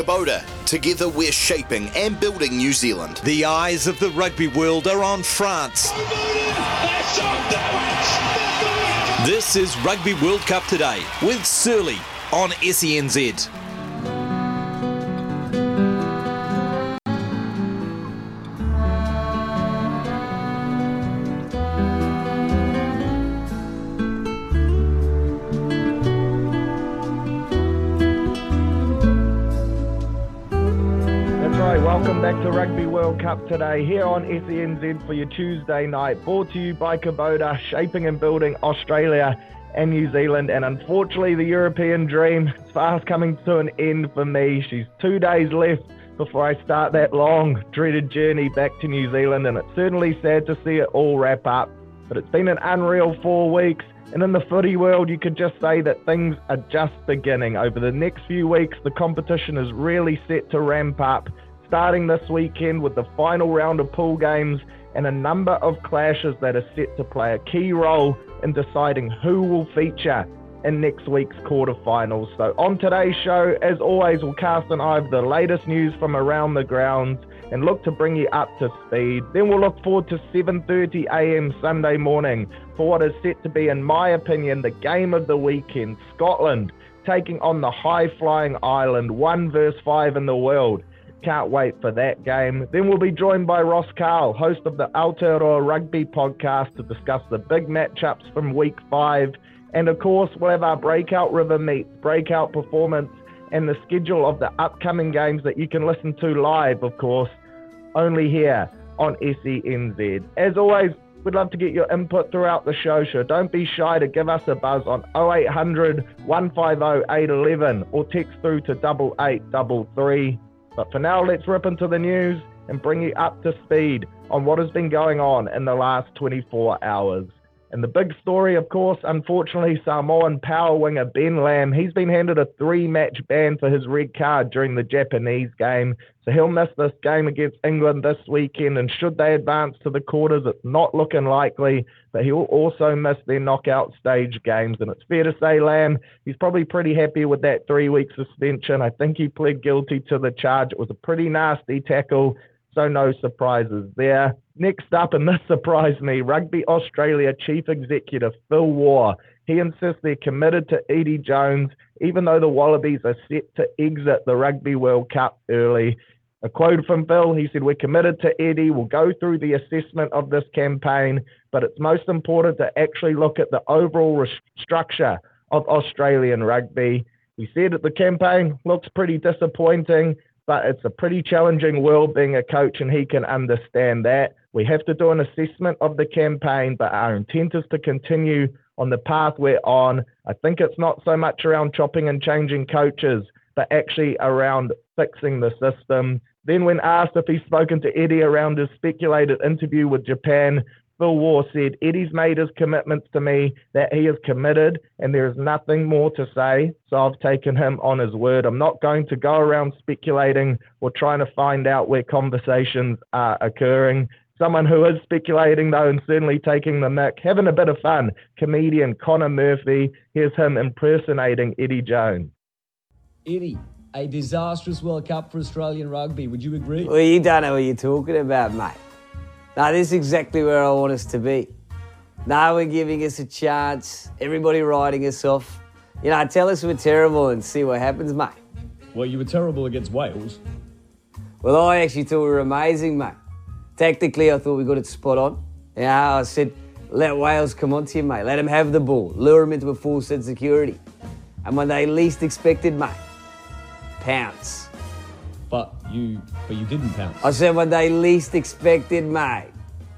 Kubota. Together we're shaping and building New Zealand. The eyes of the rugby world are on France. This is Rugby World Cup today with Surly on SENZ. Today here on SENZ for your Tuesday night. Brought to you by Kubota, shaping and building Australia and New Zealand. And unfortunately, the European dream is fast coming to an end for me. She's two days left before I start that long, dreaded journey back to New Zealand. And it's certainly sad to see it all wrap up. But it's been an unreal four weeks. And in the footy world, you could just say that things are just beginning. Over the next few weeks, the competition is really set to ramp up starting this weekend with the final round of pool games and a number of clashes that are set to play a key role in deciding who will feature in next week's quarterfinals. So on today's show, as always, we'll cast an eye over the latest news from around the grounds and look to bring you up to speed. Then we'll look forward to 7:30 a.m. Sunday morning for what is set to be, in my opinion, the game of the weekend. Scotland taking on the high-flying Ireland, one versus five in the world. Can't wait for that game. Then we'll be joined by Ross Karl, host of the Aotearoa Rugby podcast, to discuss the big matchups from week five. And of course, we'll have our breakout river meets, breakout performance, and the schedule of the upcoming games that you can listen to live, of course, only here on SENZ. As always, we'd love to get your input throughout the show. So don't be shy to give us a buzz on 0800 150 811 or text through to 8833. But for now, let's rip into the news and bring you up to speed on what has been going on in the last 24 hours. And the big story, of course, unfortunately, Samoan power winger Ben Lam, he's been handed a three match ban for his red card during the Japanese game. So he'll miss this game against England this weekend. And should they advance to the quarters, it's not looking likely. But he'll also miss their knockout stage games. And it's fair to say, Lam, he's probably pretty happy with that three week suspension. I think he pled guilty to the charge. It was a pretty nasty tackle so no surprises there. Next up, and this surprised me, Rugby Australia Chief Executive Phil Waugh. He insists they're committed to Eddie Jones, even though the Wallabies are set to exit the Rugby World Cup early. A quote from Phil, he said, We're committed to Eddie. We'll go through the assessment of this campaign, but it's most important to actually look at the overall structure of Australian rugby. He said that the campaign looks pretty disappointing but it's a pretty challenging world being a coach, and he can understand that. We have to do an assessment of the campaign, but our intent is to continue on the path we're on. I think it's not so much around chopping and changing coaches, but actually around fixing the system. Then, when asked if he's spoken to Eddie around his speculated interview with Japan, Phil Waugh said, Eddie's made his commitments to me that he is committed and there is nothing more to say. So I've taken him on his word. I'm not going to go around speculating or trying to find out where conversations are occurring. Someone who is speculating, though, and certainly taking the mic, having a bit of fun, comedian Connor Murphy. Here's him impersonating Eddie Jones. Eddie, a disastrous World Cup for Australian rugby. Would you agree? Well, you don't know what you're talking about, mate. Now, this is exactly where I want us to be. Now we're giving us a chance, everybody writing us off. You know, tell us we're terrible and see what happens, mate. Well, you were terrible against Wales. Well, I actually thought we were amazing, mate. Tactically, I thought we got it spot on. Yeah, I said, let Wales come on to you, mate. Let them have the ball. Lure them into a full set of security. And when they least expected, mate, pounce. But you, but you didn't pounce. I said when they least expected, mate.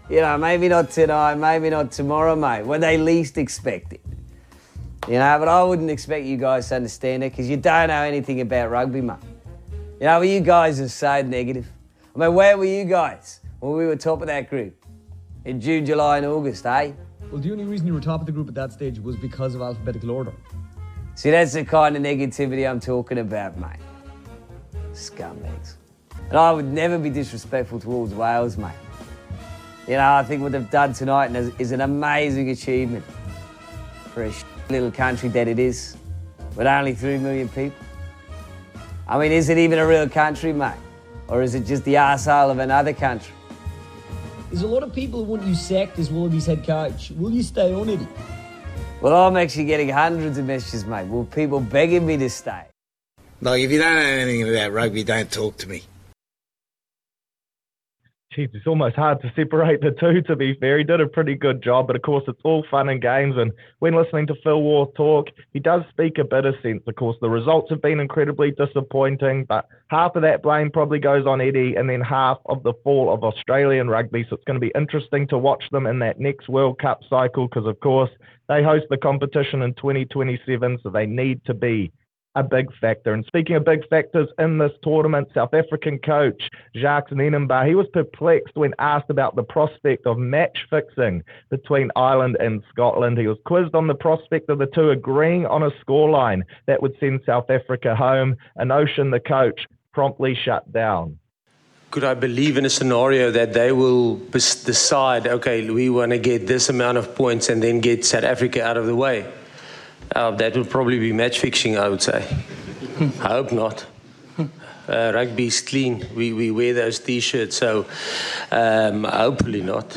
You know, maybe not tonight, maybe not tomorrow, mate. When they least expected. You know, but I wouldn't expect you guys to understand it because you don't know anything about rugby, mate. You know, you guys are so negative. I mean, where were you guys when we were top of that group? In June, July, and August, eh? Well, the only reason you were top of the group at that stage was because of alphabetical order. See, that's the kind of negativity I'm talking about, mate. Scumbags. And I would never be disrespectful towards Wales, mate. You know, I think what they've done tonight is an amazing achievement for a little country that it is, with only three million people. I mean, is it even a real country, mate? Or is it just the arsehole of another country? There's a lot of people who want you sacked as Wallabies head coach. Will you stay on, Eddie? Well, I'm actually getting hundreds of messages, mate. Well, people begging me to stay. Like, if you don't know anything about rugby, don't talk to me. Geez, it's almost hard to separate the two, to be fair. He did a pretty good job, but of course, it's all fun and games. And when listening to Phil Waugh talk, he does speak a bit of sense. Of course, the results have been incredibly disappointing, but half of that blame probably goes on Eddie, and then half of the fall of Australian rugby. So it's going to be interesting to watch them in that next World Cup cycle because, of course, they host the competition in 2027, so they need to be a big factor. And speaking of big factors in this tournament, South African coach Jacques Nienaber, he was perplexed when asked about the prospect of match fixing between Ireland and Scotland. He was quizzed on the prospect of the two agreeing on a scoreline that would send South Africa home, a notion the coach promptly shut down. Could I believe in a scenario that they will decide, okay, we want to get this amount of points and then get South Africa out of the way? Uh, that would probably be match fixing, I would say. I hope not. Uh, is clean. We, we wear those t shirts, so um, hopefully not.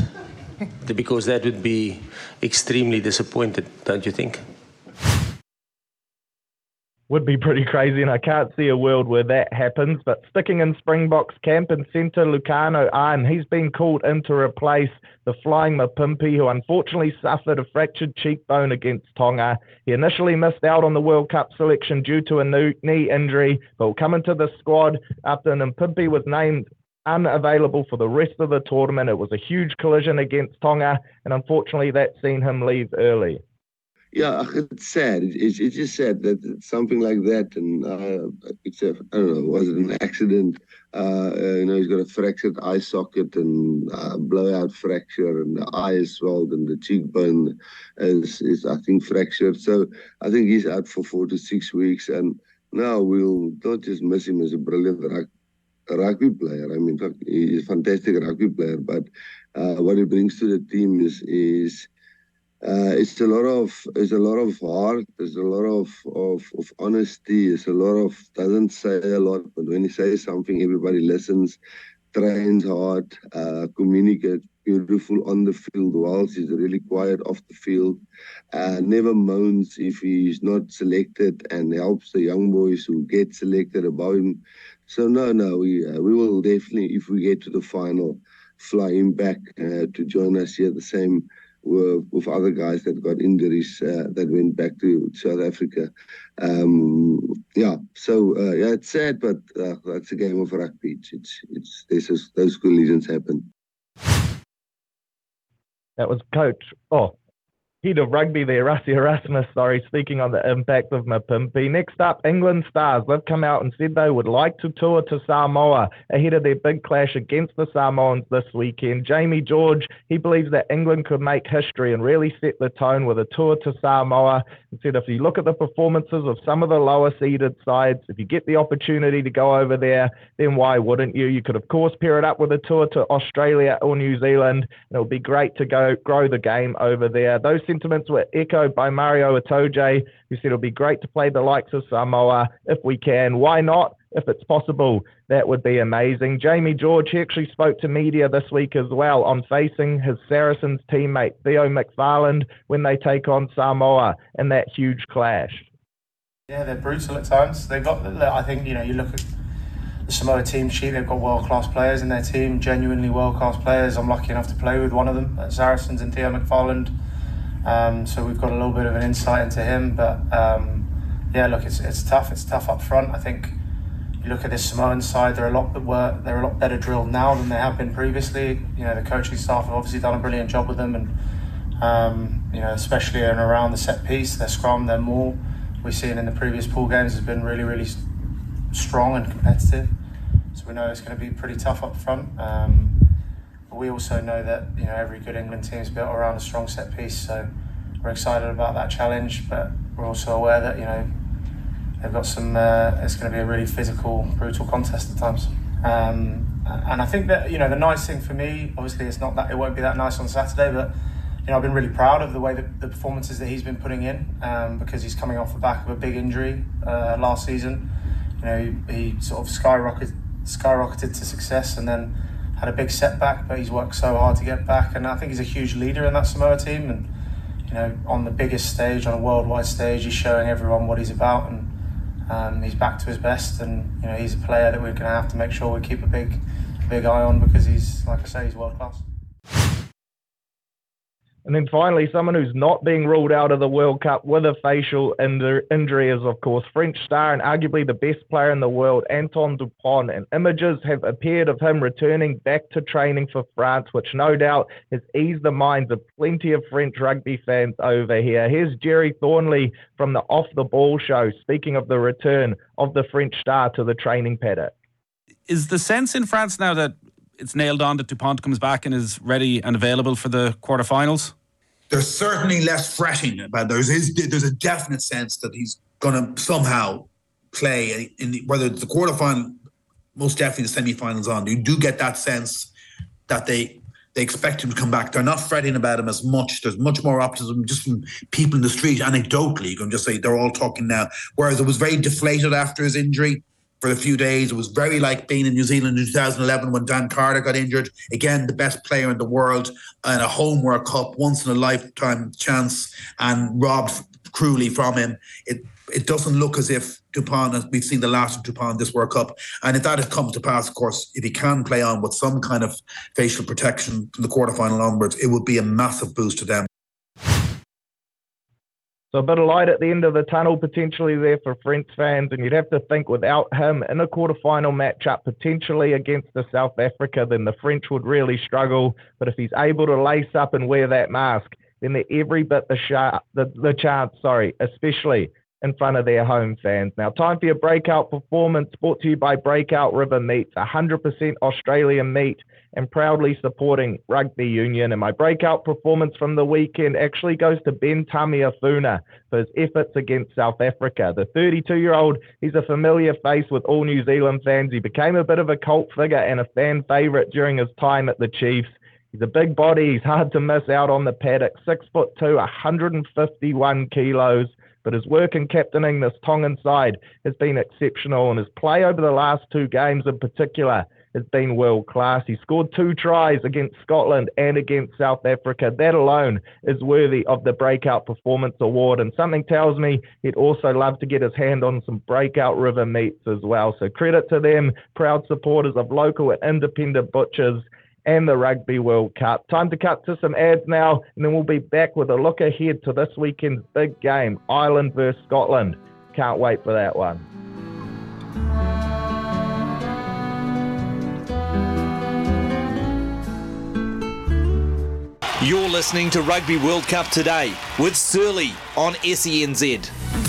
because that would be extremely disappointed, don't you think? Would be pretty crazy, and I can't see a world where that happens. But sticking in Springboks camp and centre Lukhanyo Am, he's been called in to replace the flying Mapimpi, who unfortunately suffered a fractured cheekbone against Tonga. He initially missed out on the World Cup selection due to a knee injury, but will come into the squad after Mapimpi was named unavailable for the rest of the tournament. It was a huge collision against Tonga, and unfortunately, that seen him leave early yeah, it's sad. It's, it's just sad that something like that, and uh, it's a, I don't know, was it an accident? Uh, uh, you know, he's got a fractured eye socket and uh, blowout fracture, and the eye is swelled, and the cheekbone is, is, I think, fractured. So I think he's out for four to six weeks, and now we'll not just miss him as a brilliant rugby, rugby player. I mean, he's a fantastic rugby player, but uh, what he brings to the team is is uh, it's a lot of it's a lot of heart. There's a lot of, of of honesty. It's a lot of doesn't say a lot, but when he says something, everybody listens. Trains hard, uh, communicates beautiful on the field. Whilst he's really quiet off the field, uh, never moans if he's not selected, and helps the young boys who get selected above him. So no, no, we uh, we will definitely, if we get to the final, fly him back uh, to join us here. The same with other guys that got injuries uh, that went back to South Africa. Um, yeah, so uh, yeah, it's sad, but uh, that's a game of rugby. It's it's, it's there's those collisions happen. That was coach. Oh, head of rugby there, Rassie Erasmus, sorry, speaking on the impact of Mapimpi. Next up, England Stars. They've come out and said they would like to tour to Samoa ahead of their big clash against the Samoans this weekend. Jamie George, he believes that England could make history and really set the tone with a tour to Samoa. He said if you look at the performances of some of the lower seeded sides, if you get the opportunity to go over there, then why wouldn't you? You could, of course, pair it up with a tour to Australia or New Zealand, and it would be great to go grow the game over there. Those sentiments were echoed by Maro Itoje, who said it'll be great to play the likes of Samoa if we can. Why not? If it's possible, that would be amazing. Jamie George, he actually spoke to media this week as well on facing his Saracens teammate Theo McFarland when they take on Samoa in that huge clash. Yeah, they're brutal at times. They've got, I think, you know, you look at the Samoa team sheet, they've got world class players in their team, genuinely world class players. I'm lucky enough to play with one of them at Saracens and Theo McFarland. Um, so we've got a little bit of an insight into him. But um, yeah, look, it's it's tough. It's tough up front. I think you look at this Samoan side; they're a lot were they're a lot better drilled now than they have been previously. You know, the coaching staff have obviously done a brilliant job with them, and um, you know, especially in around the set piece, their scrum, their maul. We've seen in the previous pool games has been really, really strong and competitive. So we know it's going to be pretty tough up front. Um, but we also know that you know every good England team is built around a strong set piece. So we're excited about that challenge, but we're also aware that you know they've got some. Uh, it's going to be a really physical, brutal contest at times. Um, and I think that you know the nice thing for me, obviously, it's not that it won't be that nice on Saturday, but you know I've been really proud of the way that the performances that he's been putting in um, because he's coming off the back of a big injury uh, last season you know, he, he sort of skyrocketed, skyrocketed to success and then had a big setback, but he's worked so hard to get back. And I think he's a huge leader in that Samoa team. And, you know, on the biggest stage, on a worldwide stage, he's showing everyone what he's about. And um, he's back to his best. And, you know, he's a player that we're going to have to make sure we keep a big, big eye on because he's, like I say, he's world class. And then finally, someone who's not being ruled out of the World Cup with a facial injury is, of course, French star and arguably the best player in the world, Antoine Dupont. And images have appeared of him returning back to training for France, which no doubt has eased the minds of plenty of French rugby fans over here. Here's Gerry Thornley from the Off the Ball show, speaking of the return of the French star to the training paddock. Is the sense in France now that it's nailed on that Dupont comes back and is ready and available for the quarterfinals? There's certainly less fretting about. There's there's a definite sense that he's going to somehow play in the, whether it's the quarterfinal, most definitely the semi-finals on. You do get that sense that they they expect him to come back. They're not fretting about him as much. There's much more optimism just from people in the street. Anecdotally, you can just say they're all talking now. Whereas it was very deflated after his injury for a few days. It was very like being in New Zealand in 2011 when Dan Carter got injured. Again, the best player in the world and a home World Cup, once in a lifetime chance, and robbed cruelly from him. It it doesn't look as if Dupont, as we've seen the last of Dupont this World Cup. And if that has come to pass, of course, if he can play on with some kind of facial protection from the quarterfinal onwards, it would be a massive boost to them. So a bit of light at the end of the tunnel potentially there for French fans, and you'd have to think without him in a quarterfinal matchup potentially against the South Africa, then the French would really struggle. But if he's able to lace up and wear that mask, then they're every bit the, sharp, the, the chance, sorry, especially in front of their home fans. Now, time for your breakout performance brought to you by Breakout River Meats, 100% Australian meat and proudly supporting rugby union. And my breakout performance from the weekend actually goes to Ben Tameifuna for his efforts against South Africa. The 32 year old, he's a familiar face with all New Zealand fans. He became a bit of a cult figure and a fan favourite during his time at the Chiefs. He's a big body. He's hard to miss out on the paddock. Six foot two, 151 kilos. But his work in captaining this Tongan side has been exceptional, and his play over the last two games in particular has been world class. He scored two tries against Scotland and against South Africa. That alone is worthy of the Breakout Performance Award. And something tells me he'd also love to get his hand on some Breakout River meats as well. So credit to them, proud supporters of local and independent butchers and the Rugby World Cup. Time to cut to some ads now, and then we'll be back with a look ahead to this weekend's big game, Ireland versus Scotland. Can't wait for that one. You're listening to Rugby World Cup today with Surly on SENZ.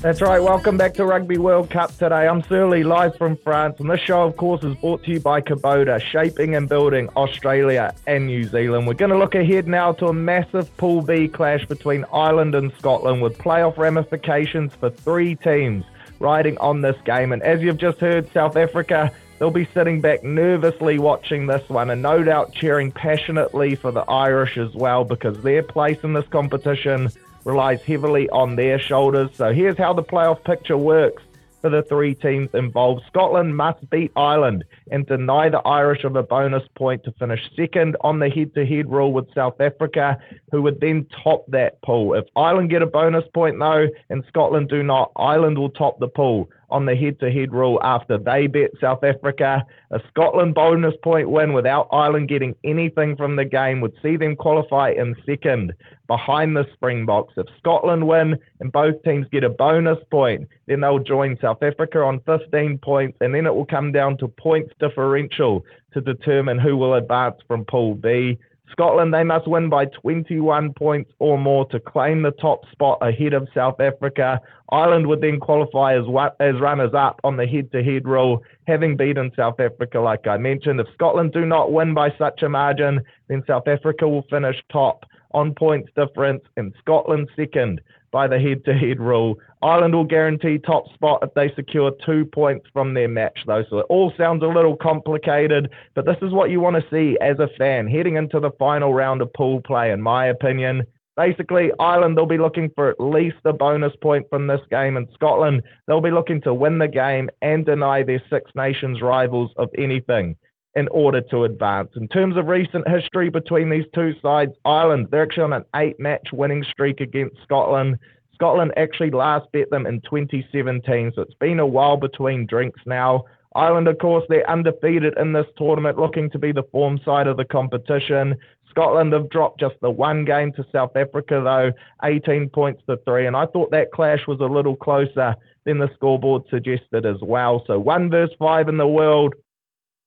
That's right. Welcome back to Rugby World Cup today. I'm Surly, live from France, and this show, of course, is brought to you by Kubota, shaping and building Australia and New Zealand. We're going to look ahead now to a massive Pool B clash between Ireland and Scotland with playoff ramifications for three teams riding on this game. And as you've just heard, South Africa, they'll be sitting back nervously watching this one and no doubt cheering passionately for the Irish as well because their place in this competition relies heavily on their shoulders. So here's how the playoff picture works for the three teams involved. Scotland must beat Ireland and deny the Irish of a bonus point to finish second on the head to head rule with South Africa, who would then top that pool. If Ireland get a bonus point, though, and Scotland do not, Ireland will top the pool on the head to head rule after they bet South Africa. A Scotland bonus point win without Ireland getting anything from the game would see them qualify in second behind the Springboks. If Scotland win and both teams get a bonus point, then they'll join South Africa on 15 points, and then it will come down to points differential to determine who will advance from Pool B. Scotland, they must win by 21 points or more to claim the top spot ahead of South Africa. Ireland would then qualify as, as runners up on the head to head rule, having beaten South Africa, like I mentioned. If Scotland do not win by such a margin, then South Africa will finish top on points difference, and Scotland second by the head to head rule. Ireland will guarantee top spot if they secure two points from their match, though. So it all sounds a little complicated, but this is what you want to see as a fan heading into the final round of pool play, in my opinion. Basically, Ireland, they'll be looking for at least a bonus point from this game, and Scotland, they'll be looking to win the game and deny their Six Nations rivals of anything in order to advance. In terms of recent history between these two sides, Ireland, they're actually on an eight match winning streak against Scotland. Scotland actually last bet them in 2017, so it's been a while between drinks now. Ireland, of course, they're undefeated in this tournament, looking to be the form side of the competition. Scotland have dropped just the one game to South Africa, though, 18 points to three. And I thought that clash was a little closer than the scoreboard suggested as well. So one versus five in the world.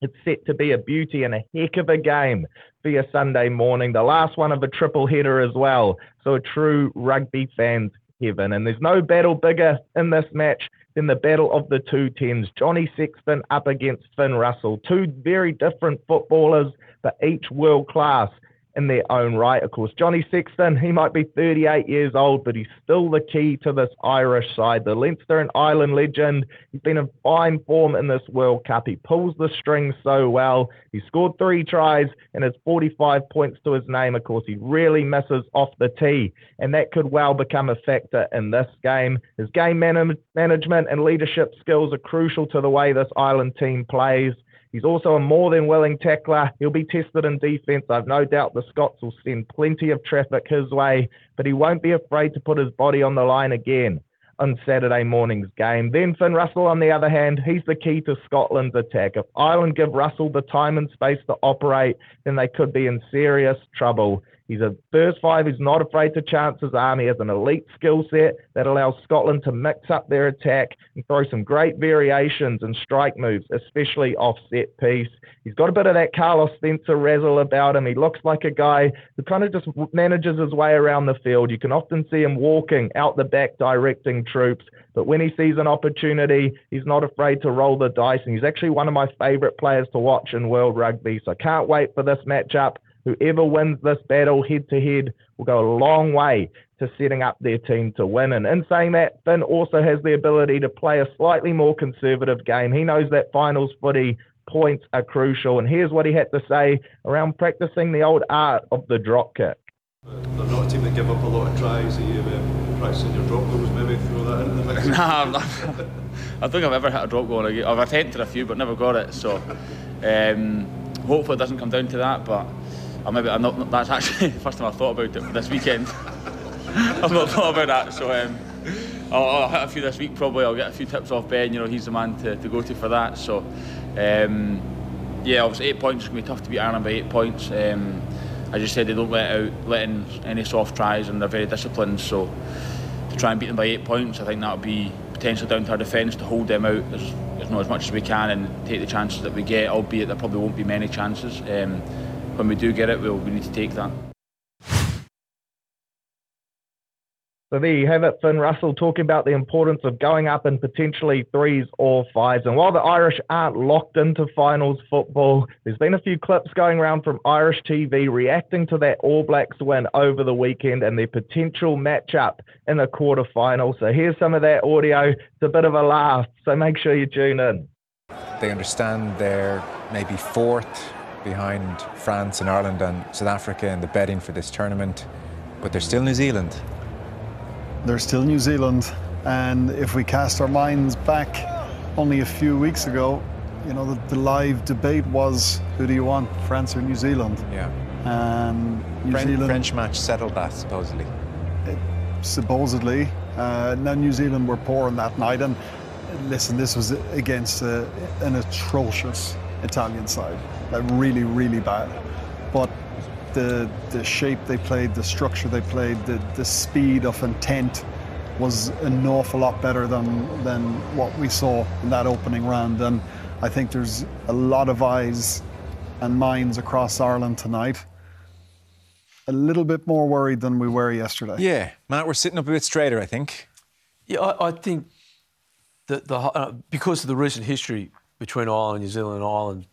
It's set to be a beauty and a heck of a game for your Sunday morning. The last one of a triple header as well. So a true rugby fan's heaven. And there's no battle bigger in this match than the battle of the two tens. Johnny Sexton up against Finn Russell. Two very different footballers, but each world class in their own right. Of course, Johnny Sexton, he might be 38 years old, but he's still the key to this Irish side. The Leinster and Ireland legend, he's been in fine form in this World Cup. He pulls the strings so well. He scored three tries and has 45 points to his name. Of course, he really misses off the tee, and that could well become a factor in this game. His game man- management and leadership skills are crucial to the way this Ireland team plays. He's also a more than willing tackler. He'll be tested in defence. I've no doubt the Scots will send plenty of traffic his way, but he won't be afraid to put his body on the line again on Saturday morning's game. Then Finn Russell, on the other hand, he's the key to Scotland's attack. If Ireland give Russell the time and space to operate, then they could be in serious trouble. He's a first five. He's not afraid to chance his arm. He has an elite skill set that allows Scotland to mix up their attack and throw some great variations and strike moves, especially off set piece. He's got a bit of that Carlos Spencer razzle about him. He looks like a guy who kind of just manages his way around the field. You can often see him walking out the back directing troops. But when he sees an opportunity, he's not afraid to roll the dice. And he's actually one of my favourite players to watch in world rugby. So I can't wait for this matchup. Whoever wins this battle head to head will go a long way to setting up their team to win. And in saying that, Finn also has the ability to play a slightly more conservative game. He knows that finals footy points are crucial. And here's what he had to say around practicing the old art of the drop kick. They're not a team that give up a lot of tries. Are you um, practicing your drop goals? Maybe throw that into the mix. nah, I'm not, I don't think I've ever hit a drop goal. I've attempted a few, but never got it. So um, hopefully it doesn't come down to that. But or maybe I'm not. That's actually the first time I thought about it this weekend. I've not thought about that, so um, I'll, I'll, hit a few this week. Probably I'll get a few tips off Ben. You know, he's the man to, to go to for that. So, um, yeah, obviously eight points is gonna be tough to beat Ireland by eight points. Um, I just said they don't let out letting any soft tries, and they're very disciplined. So, to try and beat them by eight points, I think that would be potentially down to our defence to hold them out as, as, as much as we can and take the chances that we get. Albeit there probably won't be many chances. Um, when we do get it, we'll, we need to take that. So there you have it, Finn Russell talking about the importance of going up in potentially threes or fives. And while the Irish aren't locked into finals football, there's been a few clips going around from Irish TV reacting to that All Blacks win over the weekend and their potential matchup in the quarterfinal. So here's some of that audio. It's a bit of a laugh, so make sure you tune in. They understand they're maybe fourth behind France and Ireland and South Africa in the betting for this tournament, but they're still New Zealand. They're still New Zealand, and if we cast our minds back only a few weeks ago, you know, the, the live debate was who do you want, France or New Zealand? Yeah. And New French, Zealand. French match settled that supposedly. It, supposedly. Uh, now, New Zealand were poor on that night, and listen, this was against a, an atrocious Italian side, like really, really bad. But the the shape they played, the structure they played, the, the speed of intent was an awful lot better than than what we saw in that opening round. And I think there's a lot of eyes and minds across Ireland tonight. A little bit more worried than we were yesterday. Yeah, Matt, we're sitting up a bit straighter, I think. Yeah, I, I think that the uh, because of the recent history between Ireland, and New Zealand, and Ireland,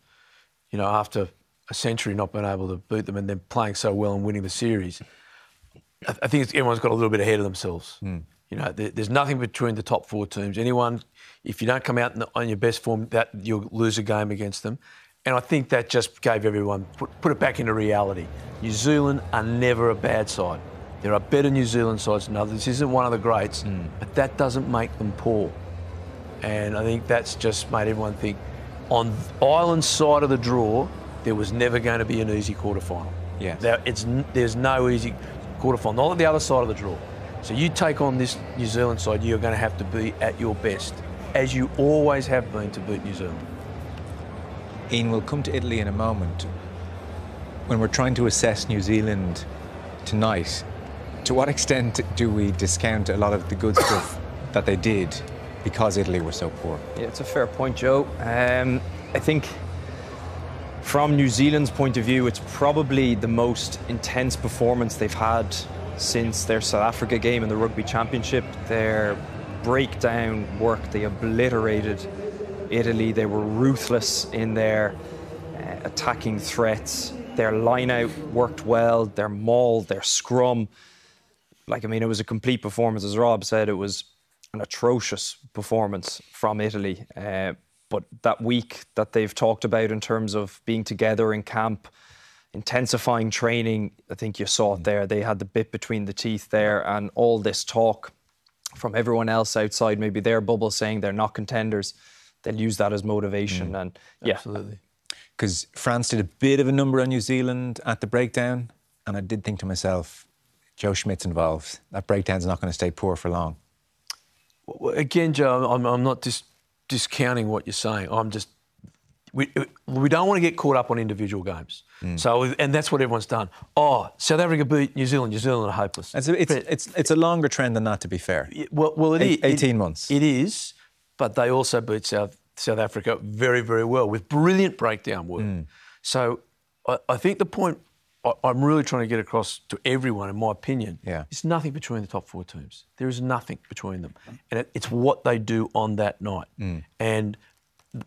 you know, after a century not being able to beat them and then playing so well and winning the series, I, I think everyone's got a little bit ahead of themselves. Hmm. You know, there, there's nothing between the top four teams. Anyone, if you don't come out the, on your best form, that you'll lose a game against them. And I think that just gave everyone put, put it back into reality. New Zealand are never a bad side. There are better New Zealand sides than others. This isn't one of the greats, Hmm. but that doesn't make them poor. And I think that's just made everyone think on Ireland's side of the draw, there was never going to be an easy quarterfinal. Yeah. There, it's, there's no easy quarterfinal, not on the other side of the draw. So you take on this New Zealand side, you're going to have to be at your best, as you always have been to beat New Zealand. Ian, we'll come to Italy in a moment. When we're trying to assess New Zealand tonight, to what extent do we discount a lot of the good stuff that they did because Italy were so poor? Yeah, it's a fair point, Joe. Um, I think from New Zealand's point of view, it's probably the most intense performance they've had since their South Africa game in the Rugby Championship. Their breakdown work, they obliterated Italy. They were ruthless in their uh, attacking threats. Their line out worked well, their maul, their scrum. Like, I mean, it was a complete performance. As Rob said, it was an atrocious performance from Italy. Uh, but that week that they've talked about in terms of being together in camp, intensifying training, I think you saw it there. They had the bit between the teeth there, and all this talk from everyone else outside, maybe their bubble saying they're not contenders, they'll use that as motivation. And yeah, Absolutely. Because France did a bit of a number on New Zealand at the breakdown, and I did think to myself, Joe Schmidt's involved. That breakdown's not going to stay poor for long. Again, Joe, I'm, I'm not dis- discounting what you're saying. I'm just we, we don't want to get caught up on individual games. Mm. So, and that's what everyone's done. Oh, South Africa beat New Zealand. New Zealand are hopeless. It's a, it's, it's, it's a longer trend than that, to be fair. Well, well, it Eight- is- 18 it- months. It is, but they also beat South South Africa very, very well with brilliant breakdown work. Mm. So, I, I think the point I, I'm really trying to get across to everyone, in my opinion, Yeah. is nothing between the top four teams. There is nothing between them, and it, it's what they do on that night. Mm. And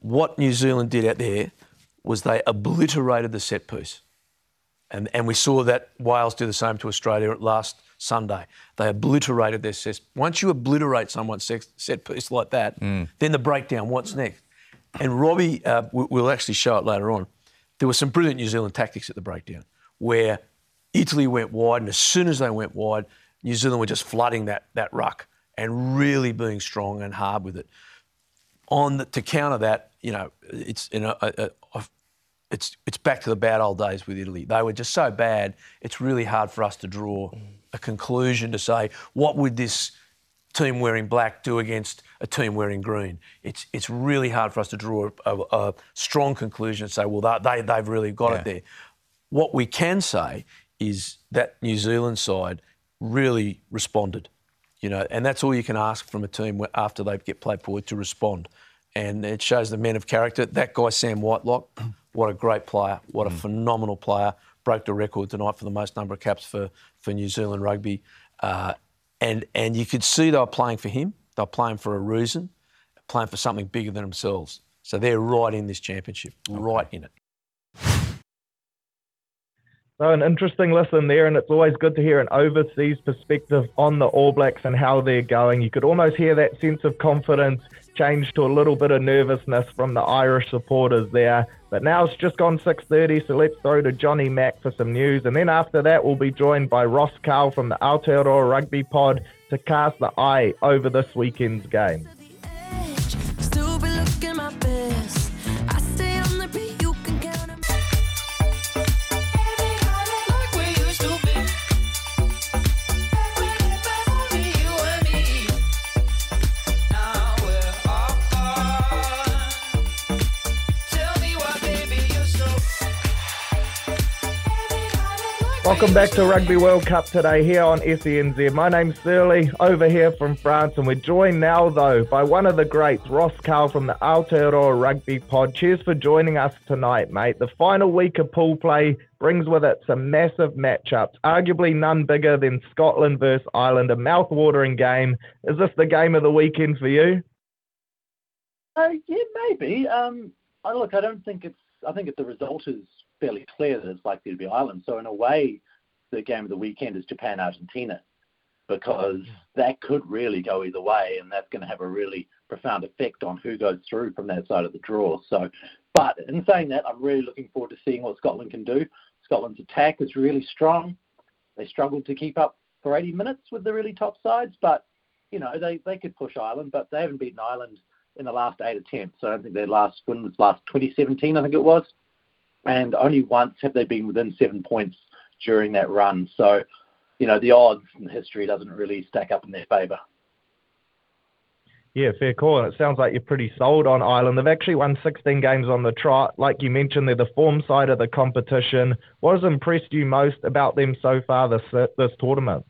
what New Zealand did out there was they obliterated the set piece. And, and we saw that Wales do the same to Australia last Sunday. They obliterated their set. Once you obliterate someone's set, set piece like that, Mm. then the breakdown, what's next? And Robbie, uh, we- we'll actually show it later on. There were some brilliant New Zealand tactics at the breakdown where Italy went wide, and as soon as they went wide, New Zealand were just flooding that, that ruck and really being strong and hard with it. On the, to counter that, you know, it's know, a, a, a, it's it's back to the bad old days with Italy. They were just so bad. It's really hard for us to draw a conclusion to say what would this team wearing black do against a team wearing green. It's it's really hard for us to draw a, a strong conclusion and say, well, they they've really got Yeah. it there. What we can say is that New Zealand side really responded, you know, and that's all you can ask from a team after they get played forward to respond. And it shows the men of character. That guy Sam Whitelock, what a great player, what a phenomenal player. Broke the record tonight for the most number of caps for for New Zealand rugby, uh, and and you could see they were playing for him. They were playing for a reason, playing for something bigger than themselves. So they're right in this championship, right in it. So an interesting listen there, and it's always good to hear an overseas perspective on the All Blacks and how they're going. You could almost hear that sense of confidence change to a little bit of nervousness from the Irish supporters there. But now it's just gone 6:30, so let's throw to Johnny Mack for some news, and then after that we'll be joined by Ross Karl from the Aotearoa Rugby Pod to cast the eye over this weekend's game. Welcome back to Rugby World Cup today here on SENZ. My name's Surly, over here from France, and we're joined now, though, by one of the greats, Ross Karl from the Aotearoa Rugby Pod. Cheers for joining us tonight, mate. The final week of pool play brings with it some massive matchups, arguably none bigger than Scotland versus Ireland, a mouth-watering game. Is this the game of the weekend for you? Uh, yeah, maybe. Um, look, I don't think it's. I think that the result is fairly clear that it's likely to be Ireland. So in a way, the game of the weekend is Japan Argentina because that could really go either way, and that's going to have a really profound effect on who goes through from that side of the draw. So, but in saying that, I'm really looking forward to seeing what Scotland can do. Scotland's attack is really strong. They struggled to keep up for 80 minutes with the really top sides, but you know they, they could push Ireland, but they haven't beaten Ireland in the last eight attempts. So I don't think their last win was last 2017, I think it was, and only once have they been within seven points during that run. So you know the odds in history doesn't really stack up in their favour. Yeah, fair call. And it sounds like you're pretty sold on Ireland. They've actually won 16 games on the trot. Like you mentioned, they're the form side of the competition. What has impressed you most about them so far this this tournament?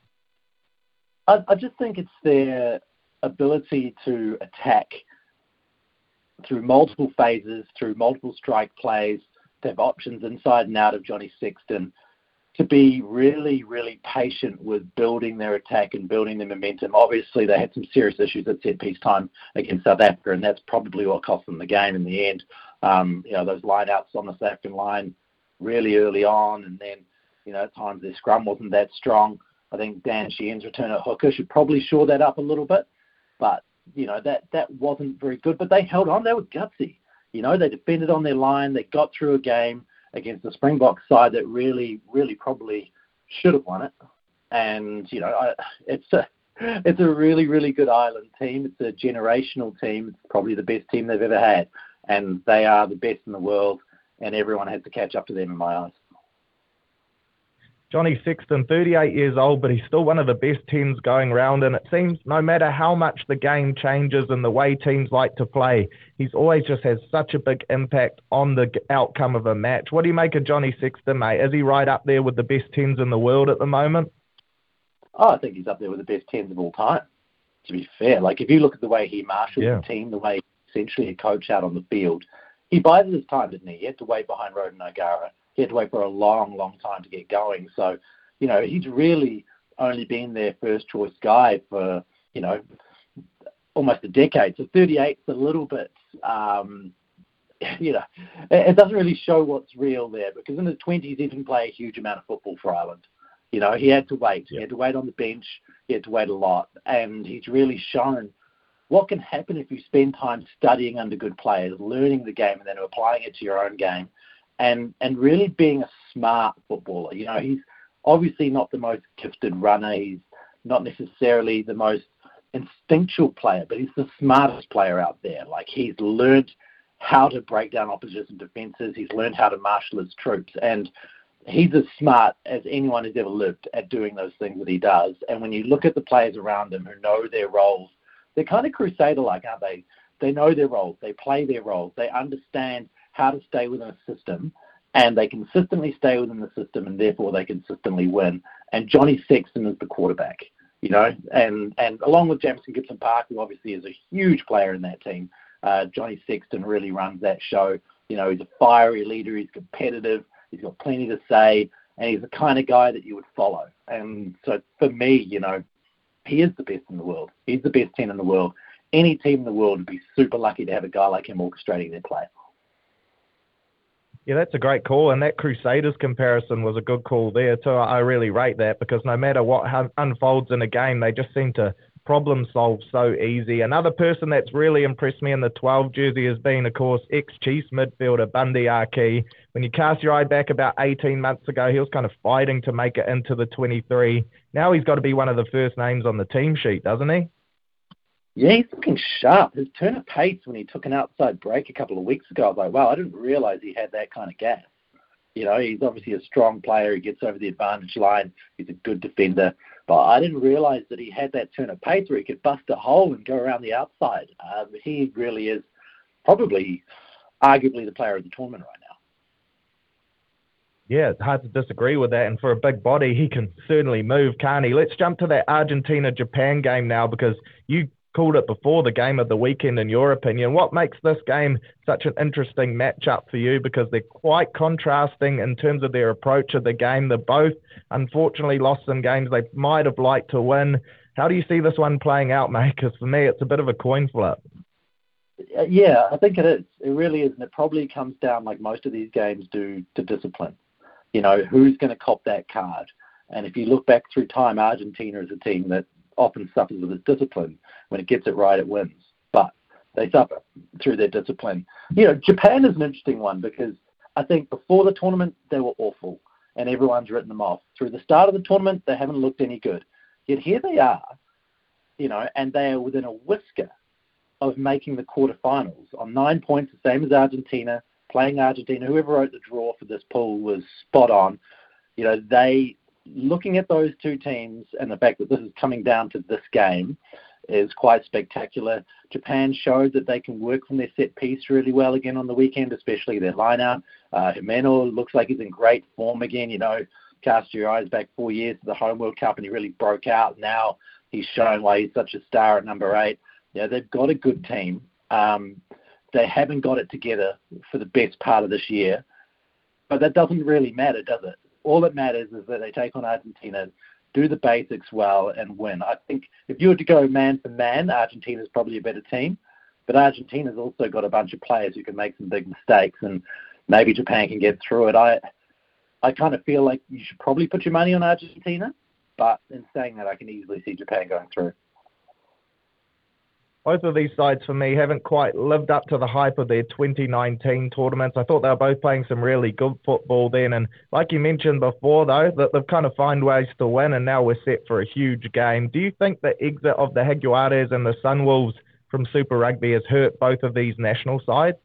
I, I just think it's their ability to attack through multiple phases, through multiple strike plays, to have options inside and out of Johnny Sexton, to be really, really patient with building their attack and building their momentum. Obviously, they had some serious issues at set piece time against South Africa, and that's probably what cost them the game in the end. Um, you know, those lineouts on the South African line really early on, and then, you know, at times their scrum wasn't that strong. I think Dan Sheehan's return at hooker should probably shore that up a little bit, but you know that that wasn't very good. But they held on; they were gutsy. You know, they defended on their line. They got through a game against the Springboks side that really, really probably should have won it. And you know, I, it's a it's a really, really good Ireland team. It's a generational team. It's probably the best team they've ever had, and they are the best in the world. And everyone has to catch up to them in my eyes. Johnny Sexton, 38 years old, but he's still one of the best teams going round. And it seems no matter how much the game changes and the way teams like to play, he's always just has such a big impact on the outcome of a match. What do you make of Johnny Sexton, mate? Is he right up there with the best tens in the world at the moment? Oh, I think he's up there with the best tens of all time. To be fair, like if you look at the way he marshalled Yeah. the team, the way essentially a coach out on the field, he bided his time, didn't he? He had to wait behind Ronan O'Gara. He had to wait for a long, long time to get going. So, you know, he's really only been their first choice guy for you know almost a decade. So 38's a little bit. Um, you know, it it doesn't really show what's real there because in his 20s he didn't play a huge amount of football for Ireland. You know, he had to wait. He had to wait on the bench. He had to wait a lot, and he's really shown what can happen if you spend time studying under good players, learning the game, and then applying it to your own game, and and really being a smart footballer. You know, he's obviously not the most gifted runner. He's not necessarily the most instinctual player, but he's the smartest player out there. Like he's learned how to break down opposition defenses. He's learned how to marshal his troops, and he's as smart as anyone who's ever lived at doing those things that he does. And when you look at the players around him who know their roles, they're kind of crusader-like, aren't they? They know their roles. They play their roles. They understand how to stay within a system, and they consistently stay within the system, and therefore they consistently win. And Johnny Sexton is the quarterback, you know, and and along with Jamison Gibson-Park, who obviously is a huge player in that team, uh, Johnny Sexton really runs that show. You know, he's a fiery leader. He's competitive. He's got plenty to say, and he's the kind of guy that you would follow. And so for me, you know, he is the best in the world. He's the best ten in the world. Any team in the world would be super lucky to have a guy like him orchestrating their play. Yeah, that's a great call, and that Crusaders comparison was a good call there too. I really rate that because no matter what unfolds in a game, they just seem to problem solve so easy. Another person that's really impressed me in the 12 jersey has been, of course, ex-Chiefs midfielder Bundee Aki. When you cast your eye back about 18 months ago, he was kind of fighting to make it into the 23. Now he's got to be one of the first names on the team sheet, doesn't he? Yeah, he's looking sharp. His turn of pace when he took an outside break a couple of weeks ago, I was like, wow, I didn't realise he had that kind of gas. You know, he's obviously a strong player. He gets over the advantage line. He's a good defender. But I didn't realise that he had that turn of pace where he could bust a hole and go around the outside. Um, he really is probably, arguably, the player of the tournament right now. Yeah, it's hard to disagree with that. And for a big body, he can certainly move, can't he? Let's jump to that Argentina Japan game now because you called it before the game of the weekend, in your opinion. What makes this game such an interesting matchup for you? Because they're quite contrasting in terms of their approach of the game. They're both, unfortunately, lost some games they might have liked to win. How do you see this one playing out, mate? Because for me, it's a bit of a coin flip. Uh, Yeah, I think it is. It really is, and it probably comes down, like most of these games do, to discipline. You know, who's going to cop that card? And if you look back through time, Argentina is a team that often suffers with its discipline. When it gets it right, it wins. But they suffer through their discipline. You know, Japan is an interesting one because I think before the tournament they were awful and everyone's written them off. Through the start of the tournament, they haven't looked any good. Yet here they are, you know, and they are within a whisker of making the quarterfinals on nine points, the same as Argentina, playing Argentina. Whoever wrote the draw for this pool was spot on. You know, they looking at those two teams and the fact that this is coming down to this game is quite spectacular. Japan showed that they can work from their set piece really well again on the weekend, especially their lineout. Uh, Himeno looks like he's in great form again. You know, cast your eyes back four years to the Home World Cup and he really broke out. Now he's showing why he's such a star at number eight. Yeah, they've got a good team. Um, they haven't got it together for the best part of this year, but that doesn't really matter, does it? All that matters is that they take on Argentina, do the basics well, and win. I think if you were to go man for man, Argentina's probably a better team, but Argentina's also got a bunch of players who can make some big mistakes, and maybe Japan can get through it. I I kind of feel like you should probably put your money on Argentina, but in saying that, I can easily see Japan going through. Both of these sides for me haven't quite lived up to the hype of their 2019 tournaments. I thought they were both playing some really good football then, and like you mentioned before, though, that they've kind of found ways to win, and now we're set for a huge game. Do you think the exit of the Jaguares and the Sunwolves from Super Rugby has hurt both of these national sides?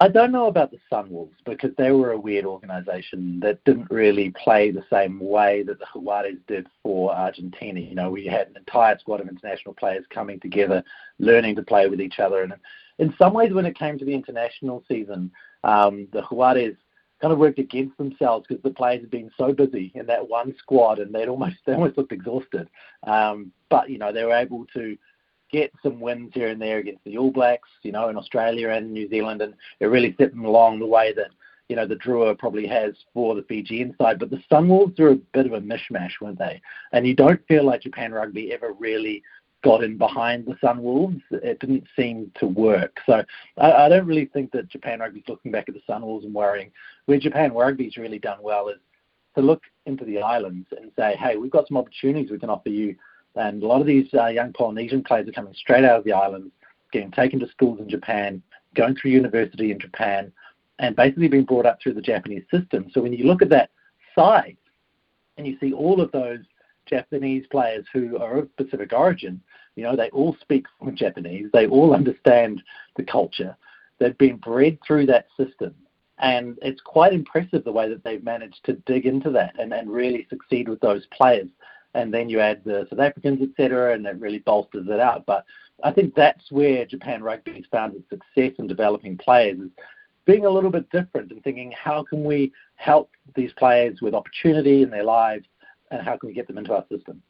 I don't know about the Sunwolves because they were a weird organisation that didn't really play the same way that the Jaguares did for Argentina. You know, we had an entire squad of international players coming together, learning to play with each other. And in some ways, when it came to the international season, um, the Jaguares kind of worked against themselves because the players had been so busy in that one squad and they'd almost they almost looked exhausted. Um, but you know, they were able to get some wins here and there against the All Blacks, you know, in Australia and New Zealand, and it really set them along the way that, you know, the Drua probably has for the Fijian side. But the Sunwolves are a bit of a mishmash, weren't they? And you don't feel like Japan Rugby ever really got in behind the Sunwolves. It didn't seem to work. So I, I don't really think that Japan Rugby's looking back at the Sunwolves and worrying. Where Japan Rugby's really done well is to look into the islands and say, hey, we've got some opportunities we can offer you and a lot of these uh, young Polynesian players are coming straight out of the islands, getting taken to schools in Japan, going through university in Japan, and basically being brought up through the Japanese system. So when you look at that side and you see all of those Japanese players who are of Pacific origin, you know, they all speak Japanese, they all understand the culture, they've been bred through that system. And it's quite impressive the way that they've managed to dig into that and, and really succeed with those players and then you add the South Africans, etc., and it really bolsters it out. But I think that's where Japan Rugby has found its success in developing players is being a little bit different and thinking how can we help these players with opportunity in their lives and how can we get them into our system.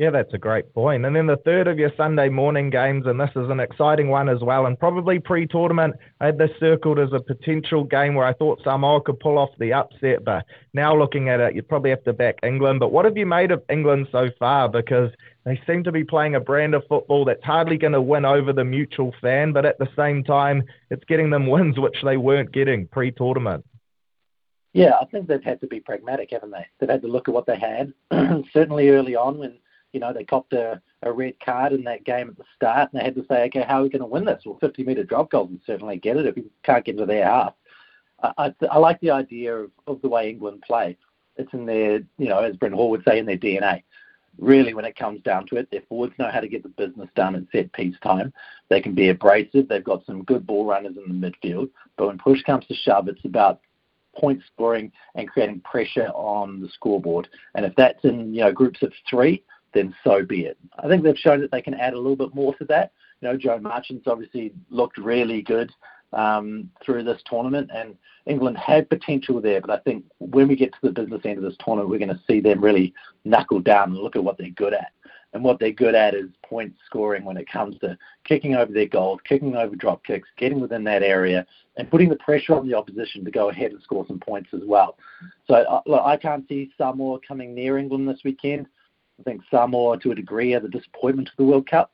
Yeah, that's a great point. And then the third of your Sunday morning games, and this is an exciting one as well. And probably pre tournament, I uh, had this circled as a potential game where I thought Samoa could pull off the upset. But now looking at it, you'd probably have to back England. But what have you made of England so far? Because they seem to be playing a brand of football that's hardly going to win over the mutual fan, but at the same time, it's getting them wins which they weren't getting pre tournament. Yeah, I think they've had to be pragmatic, haven't they? They've had to look at what they had. Certainly early on when you know, they copped a, a red card in that game at the start, and they had to say, okay, how are we going to win this? Well, 50 metre drop goals would certainly get it if you can't get into their half. I, I, I like the idea of, of the way England play. It's in their, you know, as Bryn Hall would say, in their DNA. Really, when it comes down to it, their forwards know how to get the business done at set piece time. They can be abrasive. They've got some good ball runners in the midfield. But when push comes to shove, it's about point scoring and creating pressure on the scoreboard. And if that's in you know groups of three, then so be it. I think they've shown that they can add a little bit more to that. You know, Joe Marchant's obviously looked really good um, through this tournament, and England had potential there. But I think when we get to the business end of this tournament, we're going to see them really knuckle down and look at what they're good at. And what they're good at is point scoring when it comes to kicking over their goals, kicking over drop kicks, getting within that area, and putting the pressure on the opposition to go ahead and score some points as well. So uh, look, I can't see Samoa coming near England this weekend. I think Samoa, to a degree, are the disappointment of the World Cup.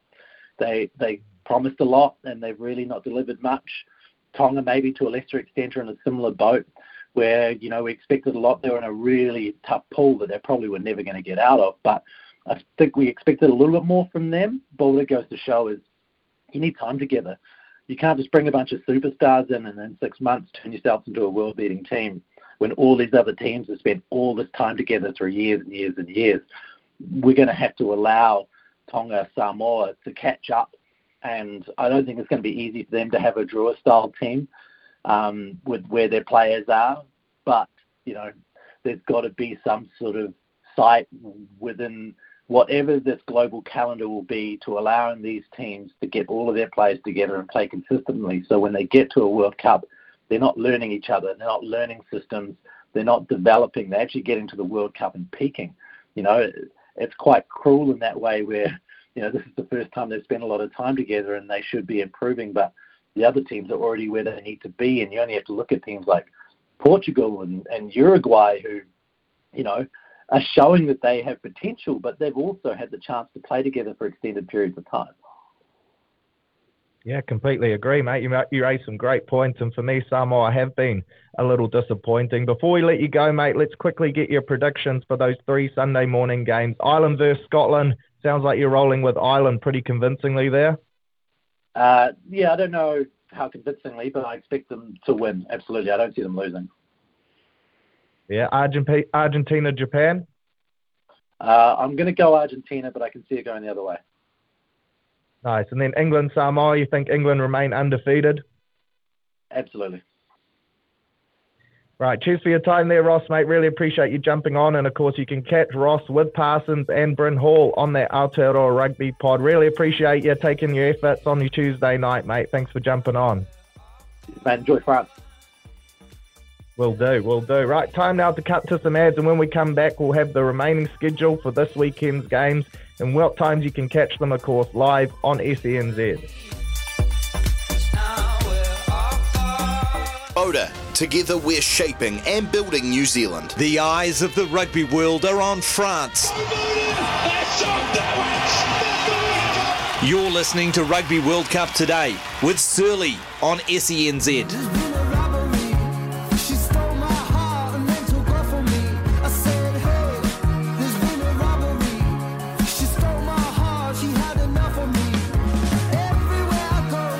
They they promised a lot and they've really not delivered much. Tonga, maybe to a lesser extent, are in a similar boat. where you know we expected a lot. They were in a really tough pool that they probably were never going to get out of. But I think we expected a little bit more from them. But what it goes to show is you need time together. You can't just bring a bunch of superstars in and in six months turn yourself into a world-beating team when all these other teams have spent all this time together through years and years and years. We're going to have to allow Tonga, Samoa to catch up, and I don't think it's going to be easy for them to have a Drua-style team um, with where their players are. But you know, there's got to be some sort of sight within whatever this global calendar will be to allowing these teams to get all of their players together and play consistently. So when they get to a World Cup, they're not learning each other, they're not learning systems, they're not developing, they're actually getting to the World Cup and peaking. You know, it's quite cruel in that way where, you know, this is the first time they've spent a lot of time together and they should be improving, but the other teams are already where they need to be. And you only have to look at teams like Portugal and, and Uruguay who, you know, are showing that they have potential, but they've also had the chance to play together for extended periods of time. Yeah, completely agree, mate. You, you raised some great points, and for me, Samoa have been a little disappointing. Before we let you go, mate, let's quickly get your predictions for those three Sunday morning games. Ireland versus Scotland. Sounds like you're rolling with Ireland pretty convincingly there. Uh, yeah, I don't know how convincingly, but I expect them to win. Absolutely, I don't see them losing. Yeah, Argentina, Argentina Japan. Uh, I'm going to go Argentina, but I can see it going the other way. Nice. And then England Samoa. You think England remain undefeated? Absolutely. Right. Cheers for your time there, Ross, mate. Really appreciate you jumping on. And of course, you can catch Ross with Parsons and Bryn Hall on that Aotearoa Rugby pod. Really appreciate you taking your efforts on your Tuesday night, mate. Thanks for jumping on. Man, enjoy France. Will do, will do. Right, time now to cut to some ads, and when we come back, we'll have the remaining schedule for this weekend's games and what times you can catch them, of course, live on SENZ. Oda, together we're shaping and building New Zealand. The eyes of the rugby world are on France. You're listening to Rugby World Cup today with Surly on SENZ.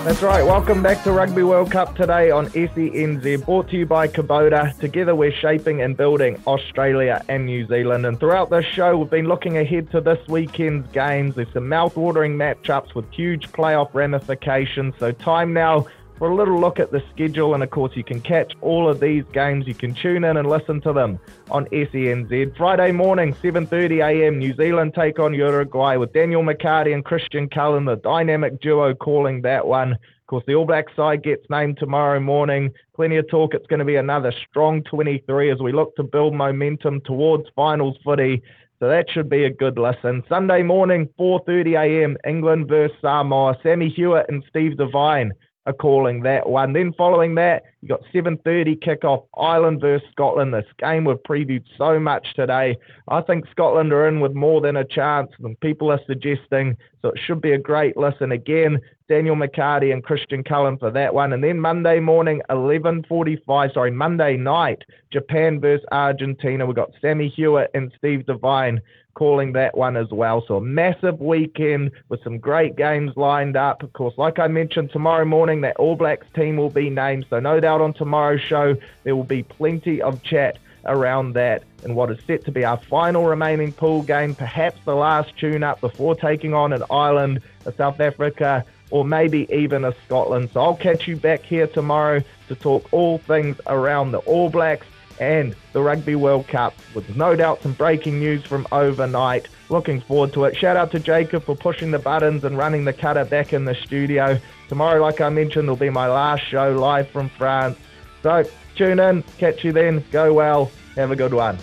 That's right. Welcome back to Rugby World Cup today on SENZ, brought to you by Kubota. Together we're shaping and building Australia and New Zealand. And throughout this show, we've been looking ahead to this weekend's games. There's some mouth-watering matchups with huge playoff ramifications. So time now for a little look at the schedule. And of course, you can catch all of these games. You can tune in and listen to them on SENZ. Friday morning, 7:30 a.m. New Zealand take on Uruguay with Daniel McCarty and Christian Cullen, the dynamic duo, calling that one. Of course, the All Black side gets named tomorrow morning. Plenty of talk. It's going to be another strong 23 as we look to build momentum towards finals footy. So that should be a good listen. Sunday morning, 4:30 a.m. England versus Samoa. Sammy Hewitt and Steve Devine are calling that one. Then following that, you got 7:30 kickoff Ireland versus Scotland. This game we've previewed so much today. I think Scotland are in with more than a chance than people are suggesting. So it should be a great listen again. Daniel McCarty and Christian Cullen for that one. And then Monday morning, 11:45. Sorry, Monday night, Japan versus Argentina. We've got Sammy Hewitt and Steve Devine calling that one as well. So a massive weekend with some great games lined up. Of course, like I mentioned, tomorrow morning that All Blacks team will be named. So no doubt on tomorrow's show there will be plenty of chat around that and what is set to be our final remaining pool game, perhaps the last tune up before taking on an Ireland, a South Africa, or maybe even a Scotland. So I'll catch you back here tomorrow to talk all things around the All Blacks and the Rugby World Cup, with no doubt some breaking news from overnight. Looking forward to it. Shout out to Jacob for pushing the buttons and running the cutter back in the studio. Tomorrow, like I mentioned, will be my last show live from France. So tune in, catch you then, go well, have a good one.